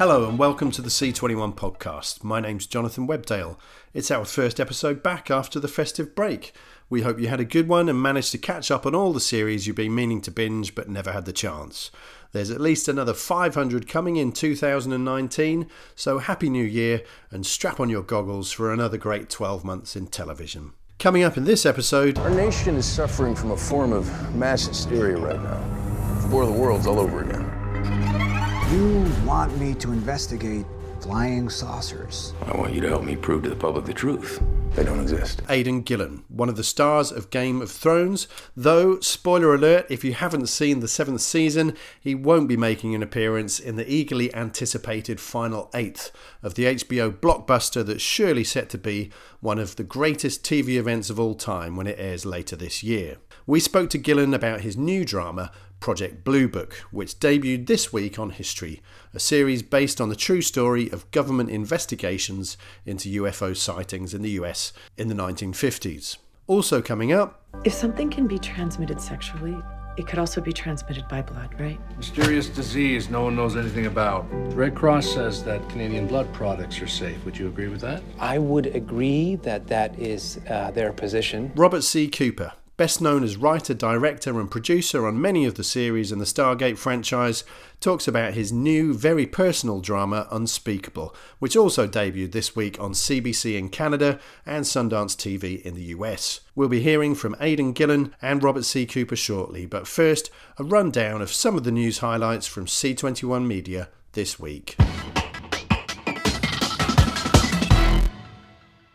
Hello and welcome to the C21 podcast. My name's Jonathan Webdale. It's our first episode back after the festive break. We hope you had a good one and managed to catch up on all the series you've been meaning to binge but never had the chance. There's at least another 500 coming in 2019, so Happy New Year and strap on your goggles for another great 12 months in television. Coming up in this episode, Our nation is suffering from a form of mass hysteria right now. War of the Worlds all over again. You want me to investigate flying saucers. I want you to help me prove to the public the truth. They don't exist. Aidan Gillen, one of the stars of Game of Thrones. Though, spoiler alert, if you haven't seen the seventh season, he won't be making an appearance in the eagerly anticipated final eighth of the HBO blockbuster that's surely set to be one of the greatest TV events of all time when it airs later this year. We spoke to Gillen about his new drama, Project Blue Book, which debuted this week on History, a series based on the true story of government investigations into UFO sightings in the US in the 1950s. Also coming up, If something can be transmitted sexually, it could also be transmitted by blood, right? Mysterious disease no one knows anything about. Red Cross says that Canadian blood products are safe. Would you agree with that? I would agree that that is uh, their position. Robert C. Cooper, best known as writer, director, and producer on many of the series in the Stargate franchise, talks about his new, very personal drama, Unspeakable, which also debuted this week on CBC in Canada and Sundance TV in the US. We'll be hearing from Aidan Gillen and Robert C. Cooper shortly, but first, a rundown of some of the news highlights from C21 Media this week.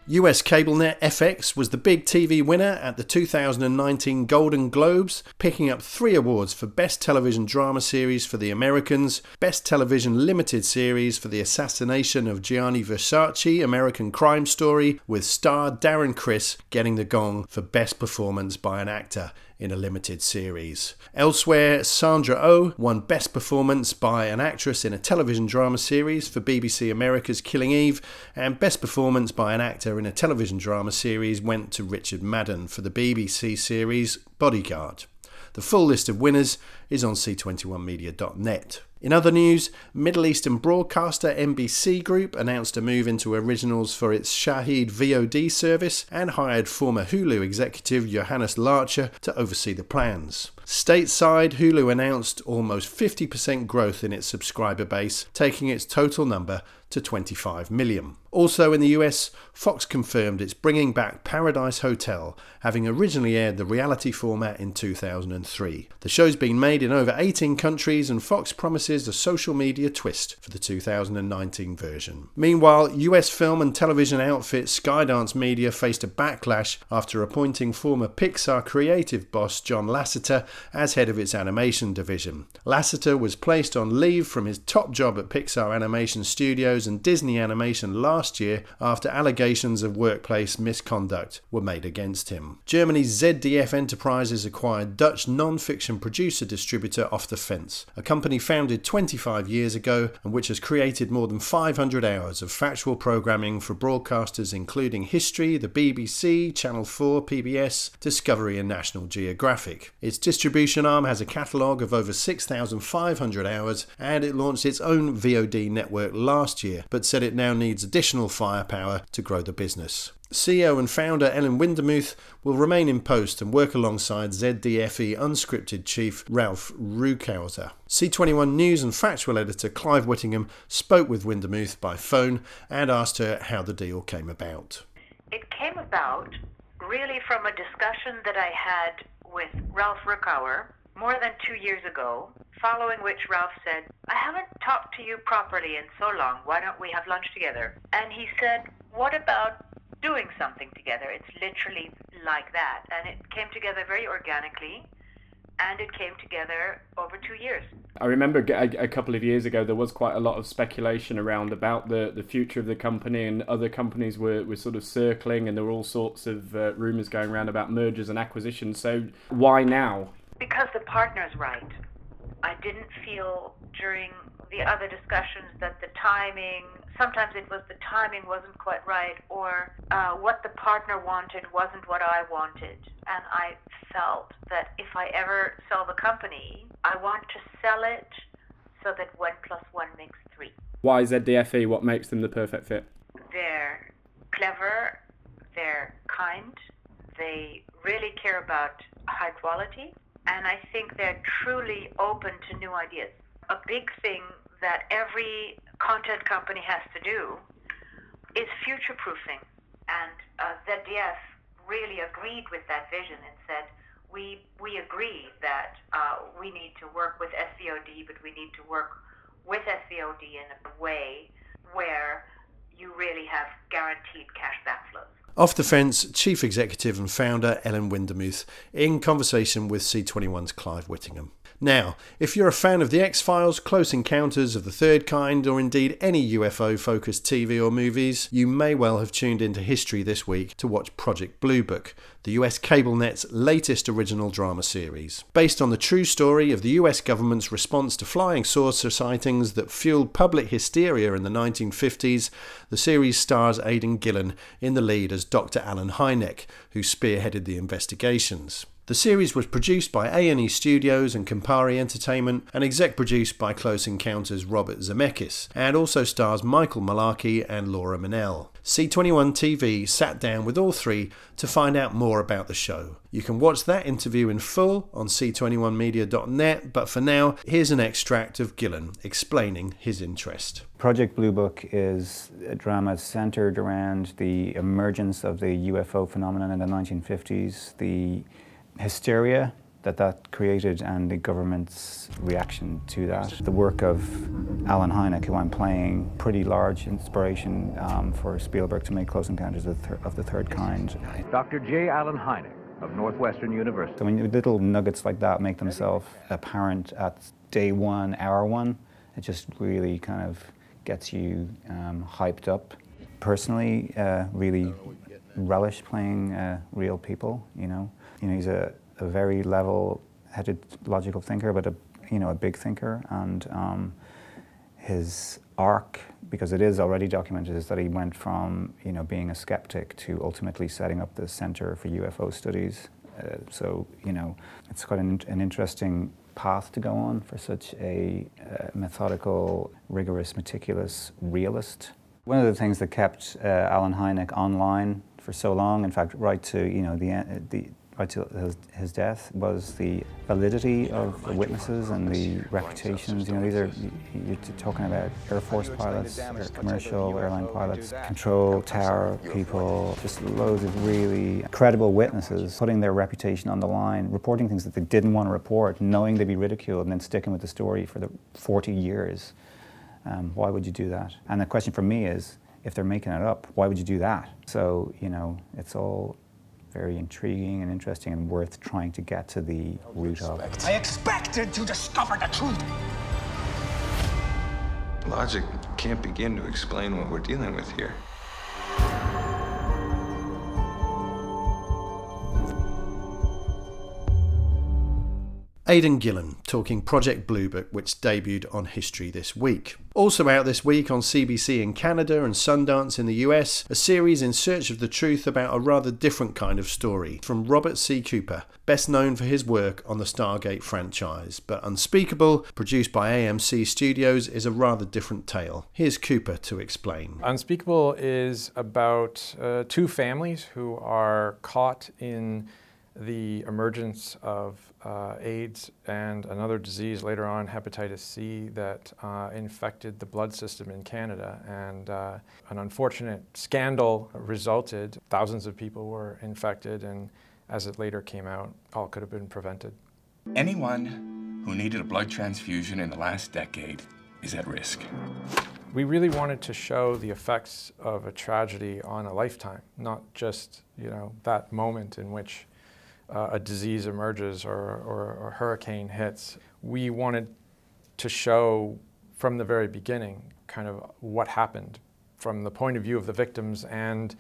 US CableNet FX was the big TV winner at the 2019 Golden Globes, picking up three awards for Best Television Drama Series for The Americans, Best Television Limited Series for The Assassination of Gianni Versace American Crime Story, with star Darren Criss getting the gong for Best Performance by an Actor in a limited series. Elsewhere, Sandra Oh won Best Performance by an Actress in a Television Drama Series for BBC America's Killing Eve, and Best Performance by an Actor in a Television Drama Series went to Richard Madden for the BBC series Bodyguard. The full list of winners is on c21media.net. In other news, Middle Eastern broadcaster MBC Group announced a move into originals for its Shahid VOD service and hired former Hulu executive Johannes Larcher to oversee the plans. Stateside, Hulu announced almost 50% growth in its subscriber base, taking its total number to 25 million. Also in the US, Fox confirmed it's bringing back Paradise Hotel, having originally aired the reality format in 2003. The show's been made in over 18 countries, and Fox promises a social media twist for the 2019 version. Meanwhile, US film and television outfit Skydance Media faced a backlash after appointing former Pixar creative boss John Lasseter as head of its animation division. Lasseter was placed on leave from his top job at Pixar Animation Studios and Disney Animation last year after allegations of workplace misconduct were made against him. Germany's ZDF Enterprises acquired Dutch non fiction producer distributor Off the Fence, a company founded 25 years ago and which has created more than 500 hours of factual programming for broadcasters including History, the BBC, Channel 4, PBS, Discovery, and National Geographic. Its distribution arm has a catalogue of over 6,500 hours and it launched its own VOD network last year, but said it now needs additional firepower to grow the business. CEO and founder Ellen Windemuth will remain in post and work alongside ZDFE unscripted chief Ralph Rückauer. C21 News and factual editor Clive Whittingham spoke with Windemuth by phone and asked her how the deal came about. It came about really from a discussion that I had with Ralph Rückauer more than two years ago, following which Ralph said, I haven't talked to you properly in so long. Why don't we have lunch together? And he said, What about doing something together? It's literally like that. And it came together very organically. And it came together over two years. I remember a, a couple of years ago there was quite a lot of speculation around about the, the future of the company, and other companies were, were sort of circling, and there were all sorts of uh, rumours going around about mergers and acquisitions. So, why now? Because the partner's right. I didn't feel during the other discussions that the timing, sometimes it was the timing wasn't quite right, or uh, what the partner wanted wasn't what I wanted. And I felt that if I ever sell the company, I want to sell it so that one plus one makes three. Why is ZDFE? What makes them the perfect fit? They're clever, they're kind, they really care about high quality, and I think they're truly open to new ideas. A big thing that every content company has to do is future proofing. And uh, ZDF really agreed with that vision and said, we, we agree that uh, we need to work with SVOD, but we need to work with SVOD in a way where you really have guaranteed cash backflows. Off the Fence Chief Executive and Founder Ellen Windemuth in conversation with C21's Clive Whittingham. Now, if you're a fan of The X Files, Close Encounters of the Third Kind, or indeed any UFO focused TV or movies, you may well have tuned into history this week to watch Project Blue Book, the US cable net's latest original drama series. Based on the true story of the US government's response to flying saucer sightings that fueled public hysteria in the 1950s, the series stars Aidan Gillen in the lead as Dr. Allen Hynek, who spearheaded the investigations. The series was produced by A&E Studios and Compari Entertainment and exec produced by Close Encounters Robert Zemeckis and also stars Michael Malarkey and Laura Mennell. C21 TV sat down with all three to find out more about the show. You can watch that interview in full on c21media.net, but for now, here's an extract of Gillen explaining his interest. Project Blue Book is a drama centered around the emergence of the UFO phenomenon in the 1950s, the hysteria that that created and the government's reaction to that. The work of Allen Hynek, who I'm playing, pretty large inspiration um, for Spielberg to make Close Encounters of the, thir- of the Third Kind. Dr. J. Allen Hynek of Northwestern University. I mean, little nuggets like that make themselves apparent at day one, hour one, it just really kind of gets you um, hyped up. Personally, uh, really relish playing uh, real people, you know. You know, he's a, a very level-headed, logical thinker, but a you know a big thinker, and um, his arc, because it is already documented, is that he went from you know being a skeptic to ultimately setting up the Center for UFO Studies. Uh, so you know, it's quite an, an interesting path to go on for such a uh, methodical, rigorous, meticulous realist. One of the things that kept uh, Allen Hynek online for so long, in fact, right to you know the the to his, his death was the validity of the witnesses and the reputations. You know, these are you're talking about Air Force pilots, commercial airline pilots, control tower people, just loads of really credible witnesses putting their reputation on the line, reporting things that they didn't want to report, knowing they'd be ridiculed, and then sticking with the story for the 40 years. Um, why would you do that? And the question for me is, if they're making it up, why would you do that? So, you know, it's all very intriguing and interesting and worth trying to get to the root of. I expected to discover the truth. Logic can't begin to explain what we're dealing with here. Aidan Gillen talking Project Blue Book, which debuted on History this week. Also out this week on CBC in Canada and Sundance in the US, a series in search of the truth about a rather different kind of story from Robert C. Cooper, best known for his work on the Stargate franchise. But Unspeakable, produced by AMC Studios, is a rather different tale. Here's Cooper to explain. Unspeakable is about uh, two families who are caught in the emergence of uh, AIDS and another disease later on, hepatitis C, that uh, infected the blood system in Canada. And uh, an unfortunate scandal resulted. Thousands of people were infected, and as it later came out, all could have been prevented. Anyone who needed a blood transfusion in the last decade is at risk. We really wanted to show the effects of a tragedy on a lifetime, not just you know that moment in which uh, a disease emerges or, or, a hurricane hits. We wanted to show from the very beginning kind of what happened from the point of view of the victims and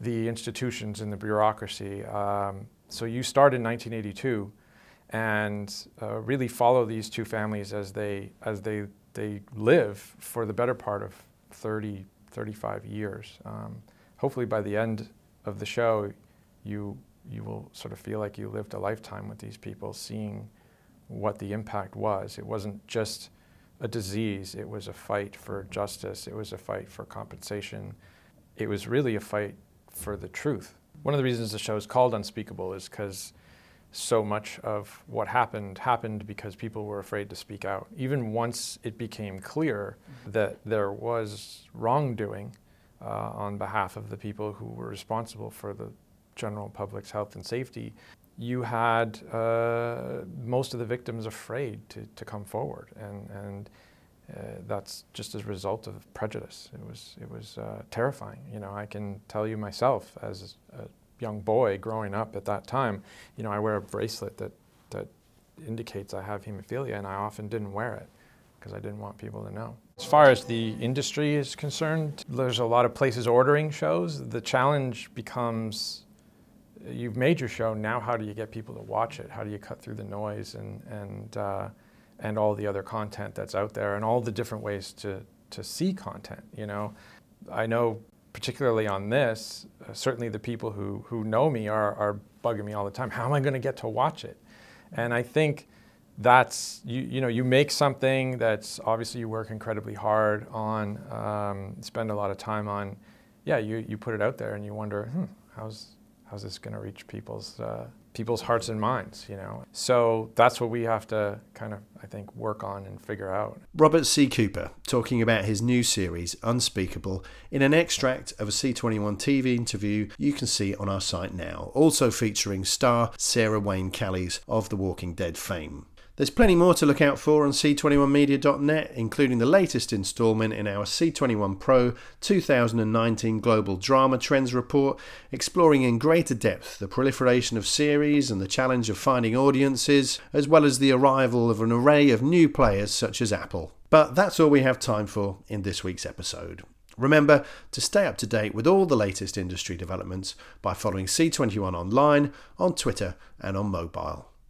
the institutions and the bureaucracy. Um, so you start in 1982 and uh, really follow these two families as they, as they, they live for the better part of 30, 35 years. Um, hopefully by the end of the show, you you will sort of feel like you lived a lifetime with these people, seeing what the impact was. It wasn't just a disease, it was a fight for justice, it was a fight for compensation, it was really a fight for the truth. One of the reasons the show is called Unspeakable is because so much of what happened happened because people were afraid to speak out. Even once it became clear that there was wrongdoing uh, on behalf of the people who were responsible for the general public's health and safety, you had uh, most of the victims afraid to, to come forward. And, and uh, that's just as a result of prejudice. It was, it was uh, terrifying. You know, I can tell you myself as a young boy growing up at that time, you know, I wear a bracelet that, that indicates I have hemophilia, and I often didn't wear it because I didn't want people to know. As far as the industry is concerned, there's a lot of places ordering shows. The challenge becomes you've made your show, now how do you get people to watch it? How do you cut through the noise and, and, uh, and all the other content that's out there and all the different ways to, to see content, you know? I know particularly on this, uh, certainly the people who, who know me are, are bugging me all the time. How am I going to get to watch it? And I think that's, you, you know, you make something that's obviously you work incredibly hard on, um, spend a lot of time on. Yeah, you, you put it out there and you wonder, hmm, how's, how's this going to reach people's uh, people's hearts and minds you know? So that's what we have to kind of i think work on and figure out. Robert c. Cooper talking about his new series unspeakable in an extract of a c21 tv interview you can see on our site now also featuring star sarah wayne callies of the walking dead fame there's plenty more to look out for on C21media.net, including the latest instalment in our C21 Pro 2019 Global Drama Trends Report, exploring in greater depth the proliferation of series and the challenge of finding audiences, as well as the arrival of an array of new players such as Apple. But that's all we have time for in this week's episode. Remember to stay up to date with all the latest industry developments by following C21 online, on Twitter, and on mobile.